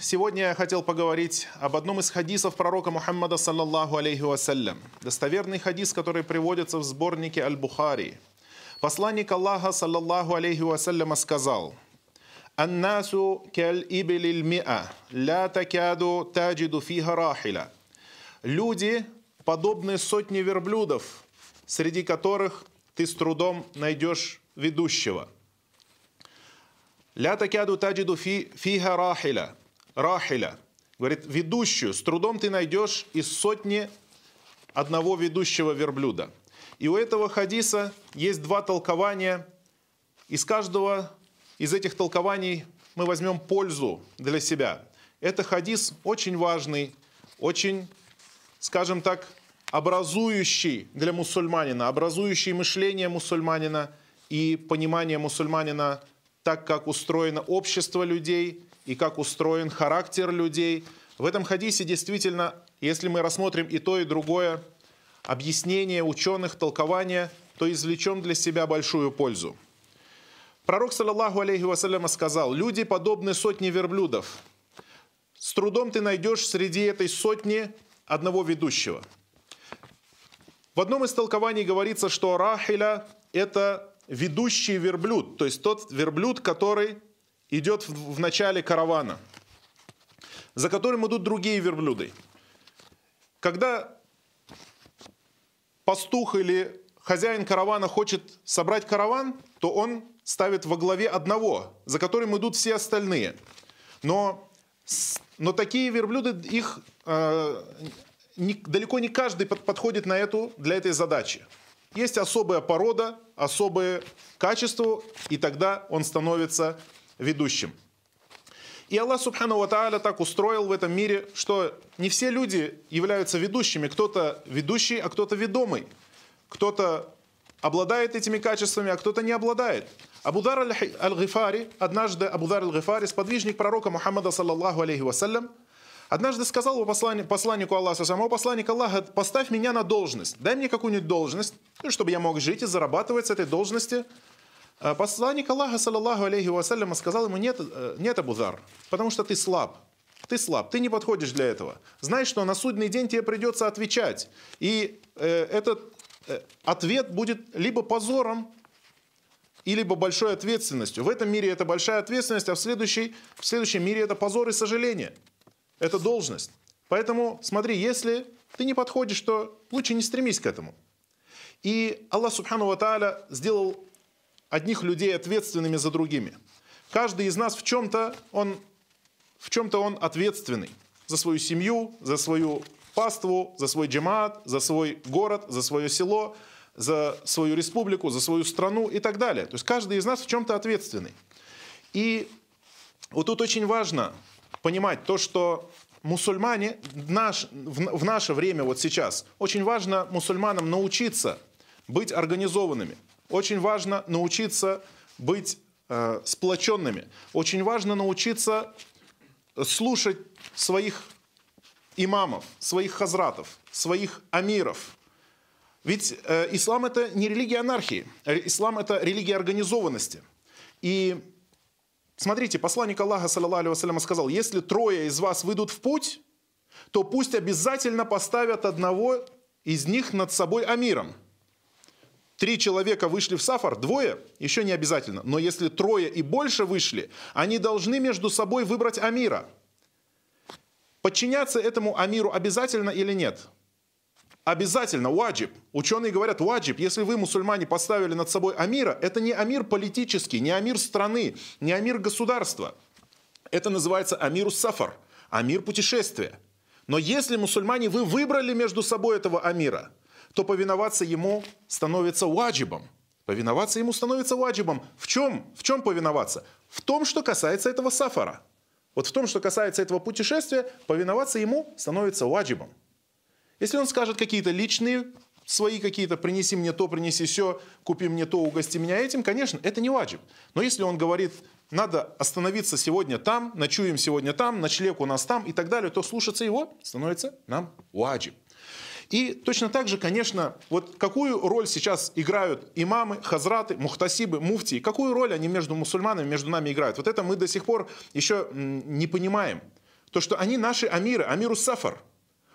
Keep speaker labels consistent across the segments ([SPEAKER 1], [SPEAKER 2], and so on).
[SPEAKER 1] Сегодня я хотел поговорить об одном из хадисов пророка Мухаммада, саллаллаху алейхи вассалям. Достоверный хадис, который приводится в сборнике Аль-Бухари. Посланник Аллаха, саллаллаху алейхи вассаляма, сказал, «Аннасу каль ибелил миа, ля такяду таджиду фиха рахиля». Люди подобны сотне верблюдов, среди которых ты с трудом найдешь ведущего – Ля такяду таджиду фи, фиха рахиля. Рахиля. Говорит, ведущую. С трудом ты найдешь из сотни одного ведущего верблюда. И у этого хадиса есть два толкования. Из каждого из этих толкований мы возьмем пользу для себя. Это хадис очень важный, очень, скажем так, образующий для мусульманина, образующий мышление мусульманина и понимание мусульманина так как устроено общество людей и как устроен характер людей. В этом хадисе действительно, если мы рассмотрим и то, и другое, объяснение ученых, толкование, то извлечем для себя большую пользу. Пророк, саллаллаху алейхи вассаляма, сказал, люди подобны сотне верблюдов. С трудом ты найдешь среди этой сотни одного ведущего. В одном из толкований говорится, что Рахиля – это ведущий верблюд, то есть тот верблюд, который идет в, начале каравана, за которым идут другие верблюды. Когда пастух или хозяин каравана хочет собрать караван, то он ставит во главе одного, за которым идут все остальные. Но, но такие верблюды, их э, не, далеко не каждый под, подходит на эту, для этой задачи. Есть особая порода, особые качества, и тогда он становится ведущим. И Аллах Субхану Ва Тааля так устроил в этом мире, что не все люди являются ведущими. Кто-то ведущий, а кто-то ведомый. Кто-то обладает этими качествами, а кто-то не обладает. Абудар аль-Гифари, однажды Абудар аль-Гифари, сподвижник пророка Мухаммада, саллаллаху алейхи вассалям, Однажды сказал посланник, посланнику Аллаха, самого посланника Аллаха, поставь меня на должность, дай мне какую-нибудь должность, ну, чтобы я мог жить и зарабатывать с этой должности. А посланник Аллаха, саллаллаху алейхи вассаляма, сказал ему, нет, э, нет, Абузар, потому что ты слаб. Ты слаб, ты не подходишь для этого. Знай, что на судный день тебе придется отвечать. И э, этот э, ответ будет либо позором, и либо большой ответственностью. В этом мире это большая ответственность, а в, следующей, в следующем мире это позор и сожаление. Это должность. Поэтому смотри, если ты не подходишь, то лучше не стремись к этому. И Аллах Субхану Ва Тааля сделал одних людей ответственными за другими. Каждый из нас в чем-то он, в чем-то он ответственный за свою семью, за свою паству, за свой джамаат, за свой город, за свое село, за свою республику, за свою страну и так далее. То есть каждый из нас в чем-то ответственный. И вот тут очень важно понимать то, что мусульмане наш, в, в наше время, вот сейчас, очень важно мусульманам научиться быть организованными. Очень важно научиться быть э, сплоченными. Очень важно научиться слушать своих имамов, своих хазратов, своих амиров. Ведь э, ислам это не религия анархии, ислам это религия организованности. И Смотрите, посланник Аллаха, саллаллаху сказал, если трое из вас выйдут в путь, то пусть обязательно поставят одного из них над собой амиром. Три человека вышли в сафар, двое, еще не обязательно. Но если трое и больше вышли, они должны между собой выбрать амира. Подчиняться этому амиру обязательно или нет? Обязательно, ваджиб. Ученые говорят, ваджиб, если вы, мусульмане, поставили над собой амира, это не амир политический, не амир страны, не амир государства. Это называется амирус сафар, амир путешествия. Но если, мусульмане, вы выбрали между собой этого амира, то повиноваться ему становится ваджибом. Повиноваться ему становится ваджибом. В чем? В чем повиноваться? В том, что касается этого сафара. Вот в том, что касается этого путешествия, повиноваться ему становится ваджибом. Если он скажет какие-то личные свои какие-то, принеси мне то, принеси все, купи мне то, угости меня этим, конечно, это не ваджиб. Но если он говорит, надо остановиться сегодня там, ночуем сегодня там, ночлег у нас там и так далее, то слушаться его становится нам ваджиб. И точно так же, конечно, вот какую роль сейчас играют имамы, хазраты, мухтасибы, муфтии, какую роль они между мусульманами, между нами играют, вот это мы до сих пор еще не понимаем. То, что они наши амиры, амиру сафар.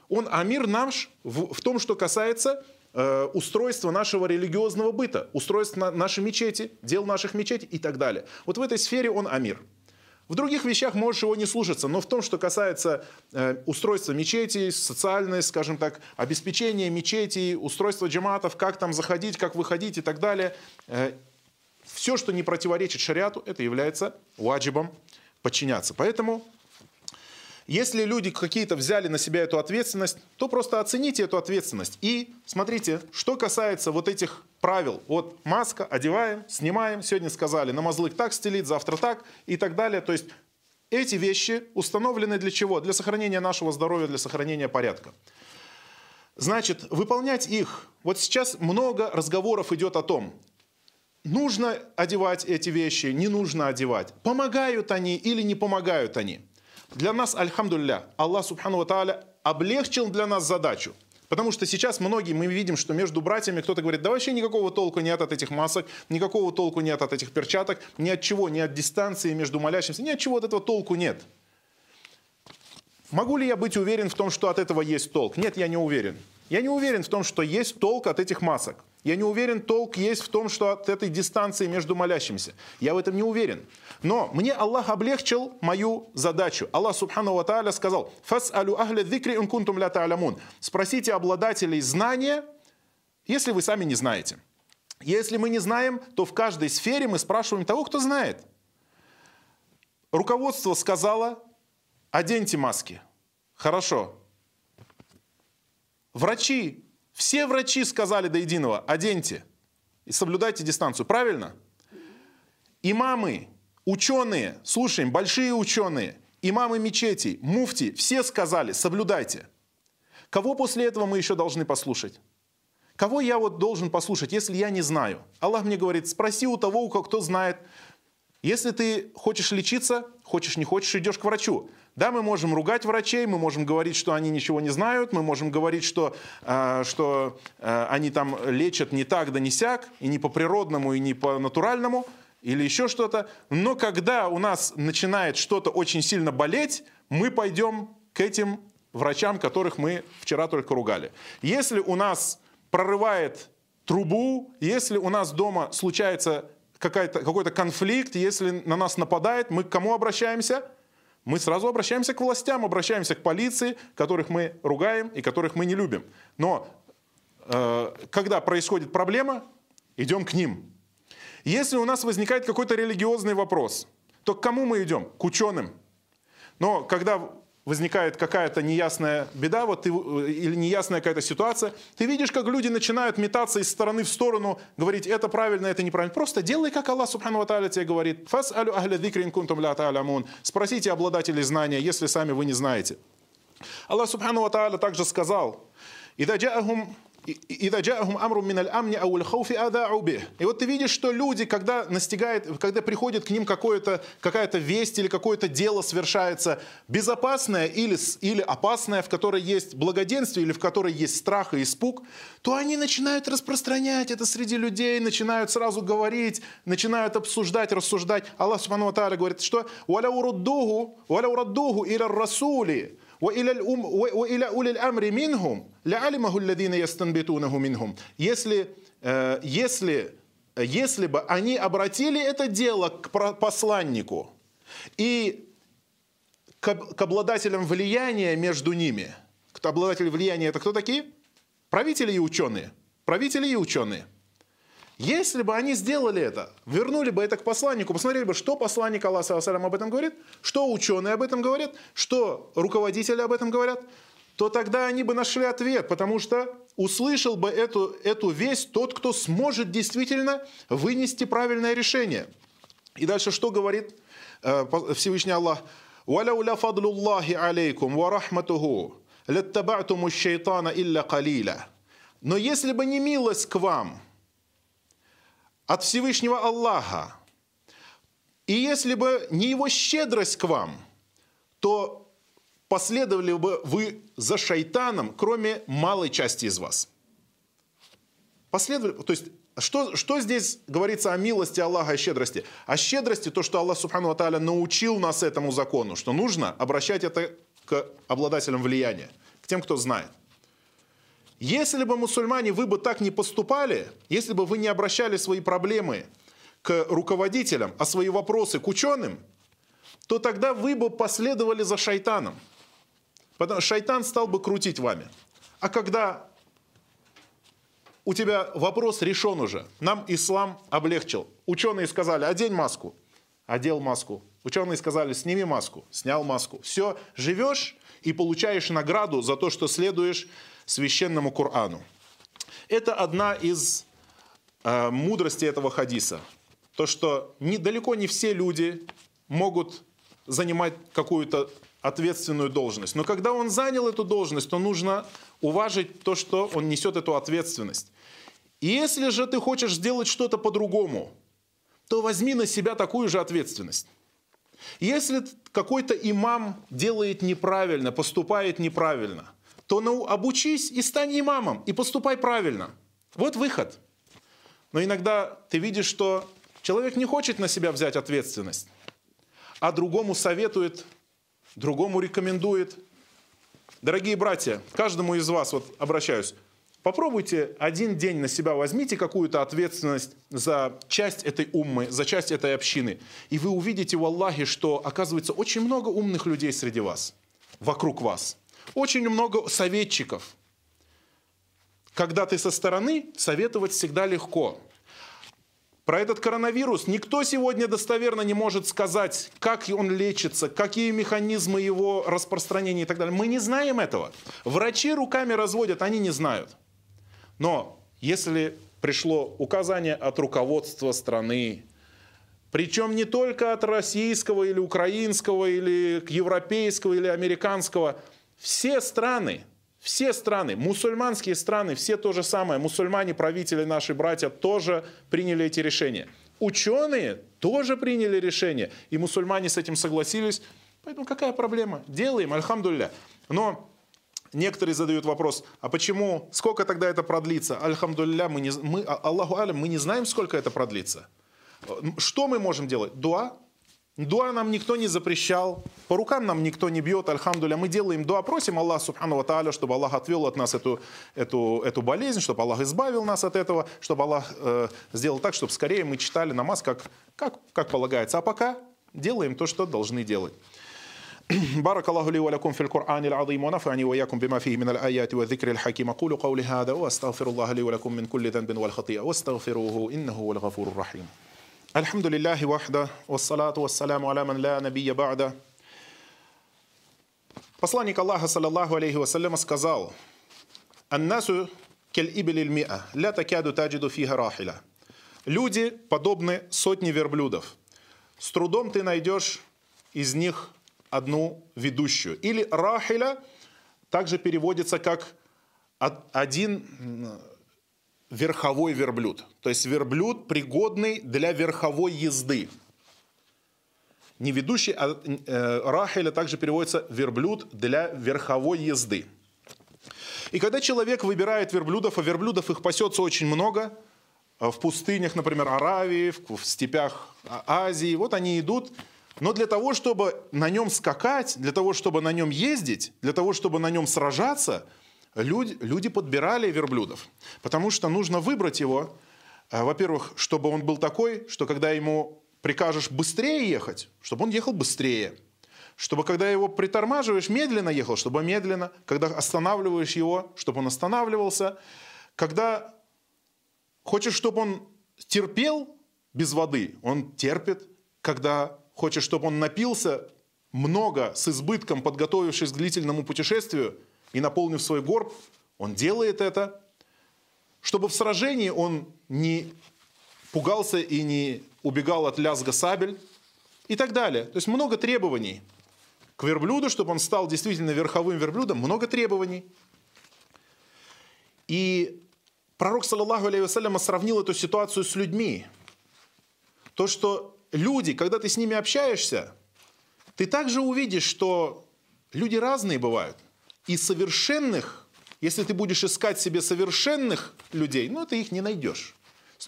[SPEAKER 1] Он амир наш в, в том, что касается э, устройства нашего религиозного быта, устройства нашей мечети, дел наших мечетей и так далее. Вот в этой сфере он амир. В других вещах можешь его не слушаться, но в том, что касается э, устройства мечетей, социальной, скажем так, обеспечения мечетей, устройства джаматов, как там заходить, как выходить и так далее, э, все, что не противоречит шариату, это является ваджибом подчиняться. Поэтому если люди какие-то взяли на себя эту ответственность, то просто оцените эту ответственность. И смотрите, что касается вот этих правил. Вот маска, одеваем, снимаем. Сегодня сказали, намазлык так стелить, завтра так и так далее. То есть эти вещи установлены для чего? Для сохранения нашего здоровья, для сохранения порядка. Значит, выполнять их. Вот сейчас много разговоров идет о том, нужно одевать эти вещи, не нужно одевать. Помогают они или не помогают они. Для нас, альхамдулля, Аллах Субхану Тааля облегчил для нас задачу. Потому что сейчас многие мы видим, что между братьями кто-то говорит, да вообще никакого толку нет от этих масок, никакого толку нет от этих перчаток, ни от чего, ни от дистанции между молящимся, ни от чего от этого толку нет. Могу ли я быть уверен в том, что от этого есть толк? Нет, я не уверен. Я не уверен в том, что есть толк от этих масок. Я не уверен, толк есть в том, что от этой дистанции между молящимся. Я в этом не уверен. Но мне Аллах облегчил мою задачу. Аллах Субхану Ва Тааля сказал, «Фас алю ахля dhikri кунтум ля та'алямун». Спросите обладателей знания, если вы сами не знаете. Если мы не знаем, то в каждой сфере мы спрашиваем того, кто знает. Руководство сказало, оденьте маски. Хорошо. Врачи, все врачи сказали до единого, оденьте и соблюдайте дистанцию. Правильно? Имамы, ученые, слушаем, большие ученые, имамы мечетей, муфти, все сказали, соблюдайте. Кого после этого мы еще должны послушать? Кого я вот должен послушать, если я не знаю? Аллах мне говорит, спроси у того, у кого кто знает. Если ты хочешь лечиться, хочешь не хочешь, идешь к врачу. Да, мы можем ругать врачей, мы можем говорить, что они ничего не знают, мы можем говорить, что, э, что э, они там лечат не так да не сяк, и не по природному, и не по натуральному, или еще что-то. Но когда у нас начинает что-то очень сильно болеть, мы пойдем к этим врачам, которых мы вчера только ругали. Если у нас прорывает трубу, если у нас дома случается какой-то конфликт, если на нас нападает, мы к кому обращаемся? Мы сразу обращаемся к властям, обращаемся к полиции, которых мы ругаем и которых мы не любим. Но э, когда происходит проблема, идем к ним. Если у нас возникает какой-то религиозный вопрос, то к кому мы идем? К ученым. Но когда возникает какая-то неясная беда вот ты, э, или неясная какая-то ситуация, ты видишь, как люди начинают метаться из стороны в сторону, говорить, это правильно, это неправильно. Просто делай, как Аллах Субхану Ва тебе говорит. Фас алю ахля кунтум ля Спросите обладателей знания, если сами вы не знаете. Аллах Субхану Ва также сказал, «Ида джаахум «Ида джаахум амру мин аль-амни ау хауфи адаау бих». И вот ты видишь, что люди, когда настигает, когда приходит к ним какое-то какая-то весть или какое-то дело совершается безопасное или, или опасное, в которой есть благоденствие или в которой есть страх и испуг, то они начинают распространять это среди людей, начинают сразу говорить, начинают обсуждать, рассуждать. Аллах Субхану Аталя говорит, что «Валя ураддугу, валя ураддугу иля расули, ва иля ули амри минхум». Если, если, если бы они обратили это дело к посланнику и к обладателям влияния между ними. Кто обладатель влияния, это кто такие? Правители и ученые. Правители и ученые. Если бы они сделали это, вернули бы это к посланнику, посмотрели бы, что посланник Аллаха об этом говорит, что ученые об этом говорят, что руководители об этом говорят, то тогда они бы нашли ответ, потому что услышал бы эту, эту весть тот, кто сможет действительно вынести правильное решение. И дальше что говорит э, Всевышний Аллах? «Валяуля фадлуллахи алейкум ва рахматуху латтабатуму шайтана илля калиля. Но если бы не милость к вам от Всевышнего Аллаха, и если бы не его щедрость к вам, то последовали бы вы за шайтаном, кроме малой части из вас. Последовали, то есть что, что здесь говорится о милости Аллаха и щедрости? О щедрости то, что Аллах Субхану Аталя научил нас этому закону, что нужно обращать это к обладателям влияния, к тем, кто знает. Если бы мусульмане, вы бы так не поступали, если бы вы не обращали свои проблемы к руководителям, а свои вопросы к ученым, то тогда вы бы последовали за шайтаном. Потому что шайтан стал бы крутить вами. А когда у тебя вопрос решен уже, нам ислам облегчил. Ученые сказали, одень маску. Одел маску. Ученые сказали, сними маску. Снял маску. Все, живешь и получаешь награду за то, что следуешь священному Корану. Это одна из э, мудростей этого хадиса. То, что не, далеко не все люди могут занимать какую-то ответственную должность. Но когда он занял эту должность, то нужно уважить то, что он несет эту ответственность. И если же ты хочешь сделать что-то по-другому, то возьми на себя такую же ответственность. Если какой-то имам делает неправильно, поступает неправильно, то ну, обучись и стань имамом, и поступай правильно. Вот выход. Но иногда ты видишь, что человек не хочет на себя взять ответственность, а другому советует, другому рекомендует. Дорогие братья, каждому из вас, вот обращаюсь, попробуйте один день на себя возьмите какую-то ответственность за часть этой уммы, за часть этой общины. И вы увидите в Аллахе, что оказывается очень много умных людей среди вас, вокруг вас – очень много советчиков. Когда ты со стороны, советовать всегда легко. Про этот коронавирус никто сегодня достоверно не может сказать, как он лечится, какие механизмы его распространения и так далее. Мы не знаем этого. Врачи руками разводят, они не знают. Но если пришло указание от руководства страны, причем не только от российского или украинского или европейского или американского – все страны, все страны, мусульманские страны, все то же самое, мусульмане, правители, наши братья тоже приняли эти решения. Ученые тоже приняли решение, и мусульмане с этим согласились. Поэтому какая проблема? Делаем, альхамдулля. Но некоторые задают вопрос, а почему, сколько тогда это продлится? Альхамдулля, мы, не, мы, а, Аллаху алям, мы не знаем, сколько это продлится. Что мы можем делать? Дуа, Дуа нам никто не запрещал, по рукам нам никто не бьет, альхамдуля. Мы делаем дуа, просим Аллах, субхану тааля, чтобы Аллах отвел от нас эту, эту, эту болезнь, чтобы Аллах избавил нас от этого, чтобы Аллах э, сделал так, чтобы скорее мы читали намаз, как, как, как полагается. А пока делаем то, что должны делать. بارك الله لي ولكم في القرآن العظيم ونفعني وإياكم بما فيه من الآيات والذكر الحكيم أقول قولي هذا وأستغفر الله لي ولكم من كل ذنب والخطيئة واستغفروه إنه هو الغفور الرحيم الحمد لله وحده والصلاة والسلام على من لا نبي بعده Посланник Аллаха, саллаллаху алейхи вассаляма, сказал, «Аннасу кель ибель миа, ля такяду таджиду фиха рахиля». Люди подобны сотне верблюдов. С трудом ты найдешь из них одну ведущую. Или рахиля также переводится как один верховой верблюд. То есть верблюд, пригодный для верховой езды. Не ведущий, а э, рахеля также переводится верблюд для верховой езды. И когда человек выбирает верблюдов, а верблюдов их пасется очень много, э, в пустынях, например, Аравии, в степях а, Азии, вот они идут, но для того, чтобы на нем скакать, для того, чтобы на нем ездить, для того, чтобы на нем сражаться – люди, люди подбирали верблюдов, потому что нужно выбрать его, э, во-первых, чтобы он был такой, что когда ему прикажешь быстрее ехать, чтобы он ехал быстрее. Чтобы когда его притормаживаешь, медленно ехал, чтобы медленно. Когда останавливаешь его, чтобы он останавливался. Когда хочешь, чтобы он терпел без воды, он терпит. Когда хочешь, чтобы он напился много, с избытком, подготовившись к длительному путешествию – и наполнив свой горб, он делает это, чтобы в сражении он не пугался и не убегал от лязга сабель и так далее. То есть много требований. к верблюду, чтобы он стал действительно верховым верблюдом, много требований. И пророк, саллаллаху алейхи сравнил эту ситуацию с людьми. То, что люди, когда ты с ними общаешься, ты также увидишь, что люди разные бывают. И совершенных, если ты будешь искать себе совершенных людей, ну, ты их не найдешь.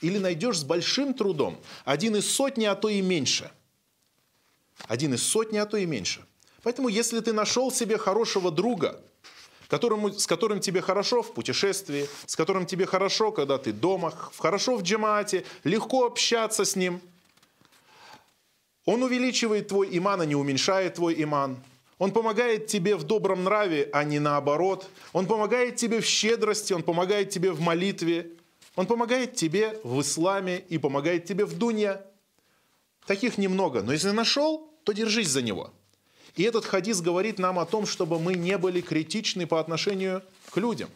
[SPEAKER 1] Или найдешь с большим трудом. Один из сотни, а то и меньше. Один из сотни, а то и меньше. Поэтому, если ты нашел себе хорошего друга, которому, с которым тебе хорошо в путешествии, с которым тебе хорошо, когда ты дома, хорошо в джемате, легко общаться с ним, он увеличивает твой иман, а не уменьшает твой иман. Он помогает тебе в добром нраве, а не наоборот. Он помогает тебе в щедрости, он помогает тебе в молитве. Он помогает тебе в исламе и помогает тебе в дунья. Таких немного, но если нашел, то держись за него. И этот хадис говорит нам о том, чтобы мы не были критичны по отношению к людям.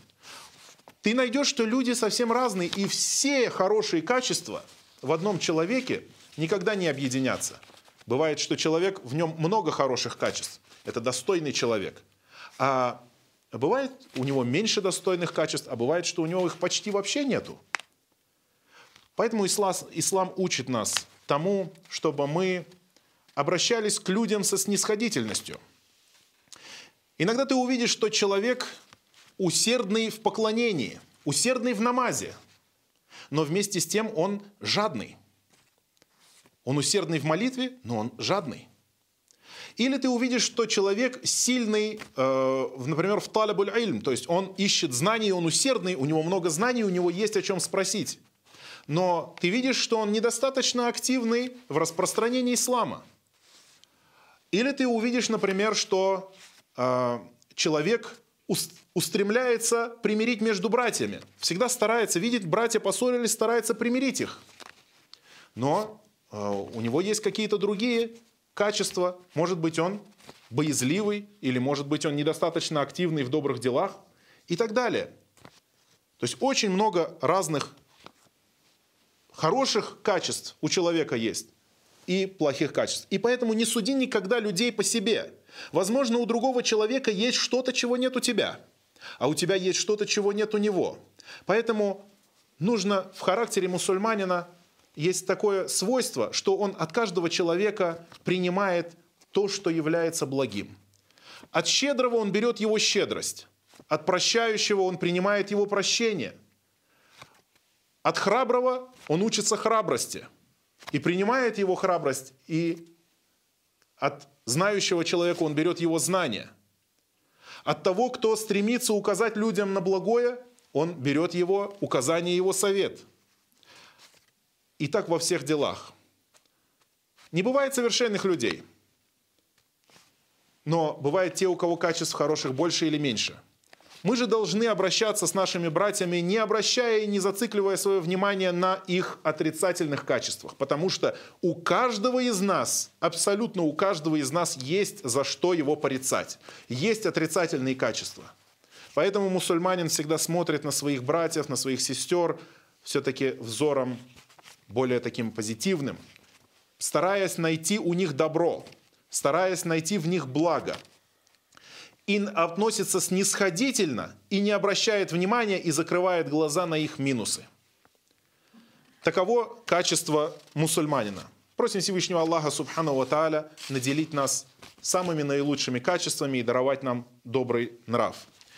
[SPEAKER 1] Ты найдешь, что люди совсем разные, и все хорошие качества в одном человеке никогда не объединятся. Бывает, что человек, в нем много хороших качеств. Это достойный человек. А бывает у него меньше достойных качеств, а бывает, что у него их почти вообще нету. Поэтому ислам, ислам учит нас тому, чтобы мы обращались к людям со снисходительностью. Иногда ты увидишь, что человек усердный в поклонении, усердный в намазе, но вместе с тем он жадный. Он усердный в молитве, но он жадный. Или ты увидишь, что человек сильный, э, например, в талабуль ильм, то есть он ищет знаний, он усердный, у него много знаний, у него есть о чем спросить. Но ты видишь, что он недостаточно активный в распространении ислама. Или ты увидишь, например, что э, человек устремляется примирить между братьями. Всегда старается, видит, братья поссорились, старается примирить их. Но э, у него есть какие-то другие качества. Может быть, он боязливый, или может быть, он недостаточно активный в добрых делах и так далее. То есть очень много разных хороших качеств у человека есть и плохих качеств. И поэтому не суди никогда людей по себе. Возможно, у другого человека есть что-то, чего нет у тебя, а у тебя есть что-то, чего нет у него. Поэтому нужно в характере мусульманина есть такое свойство, что он от каждого человека принимает то, что является благим. От щедрого он берет его щедрость, от прощающего он принимает его прощение, от храброго он учится храбрости – и принимает его храбрость, и от знающего человека он берет его знания. От того, кто стремится указать людям на благое, он берет его указание, его совет. И так во всех делах. Не бывает совершенных людей. Но бывают те, у кого качеств хороших больше или меньше – мы же должны обращаться с нашими братьями, не обращая и не зацикливая свое внимание на их отрицательных качествах. Потому что у каждого из нас, абсолютно у каждого из нас есть за что его порицать. Есть отрицательные качества. Поэтому мусульманин всегда смотрит на своих братьев, на своих сестер все-таки взором более таким позитивным, стараясь найти у них добро, стараясь найти в них благо – и относится снисходительно и не обращает внимания и закрывает глаза на их минусы. Таково качество мусульманина. Просим Всевышнего Аллаха Субхану Ва Тааля наделить нас самыми наилучшими качествами и даровать нам добрый нрав.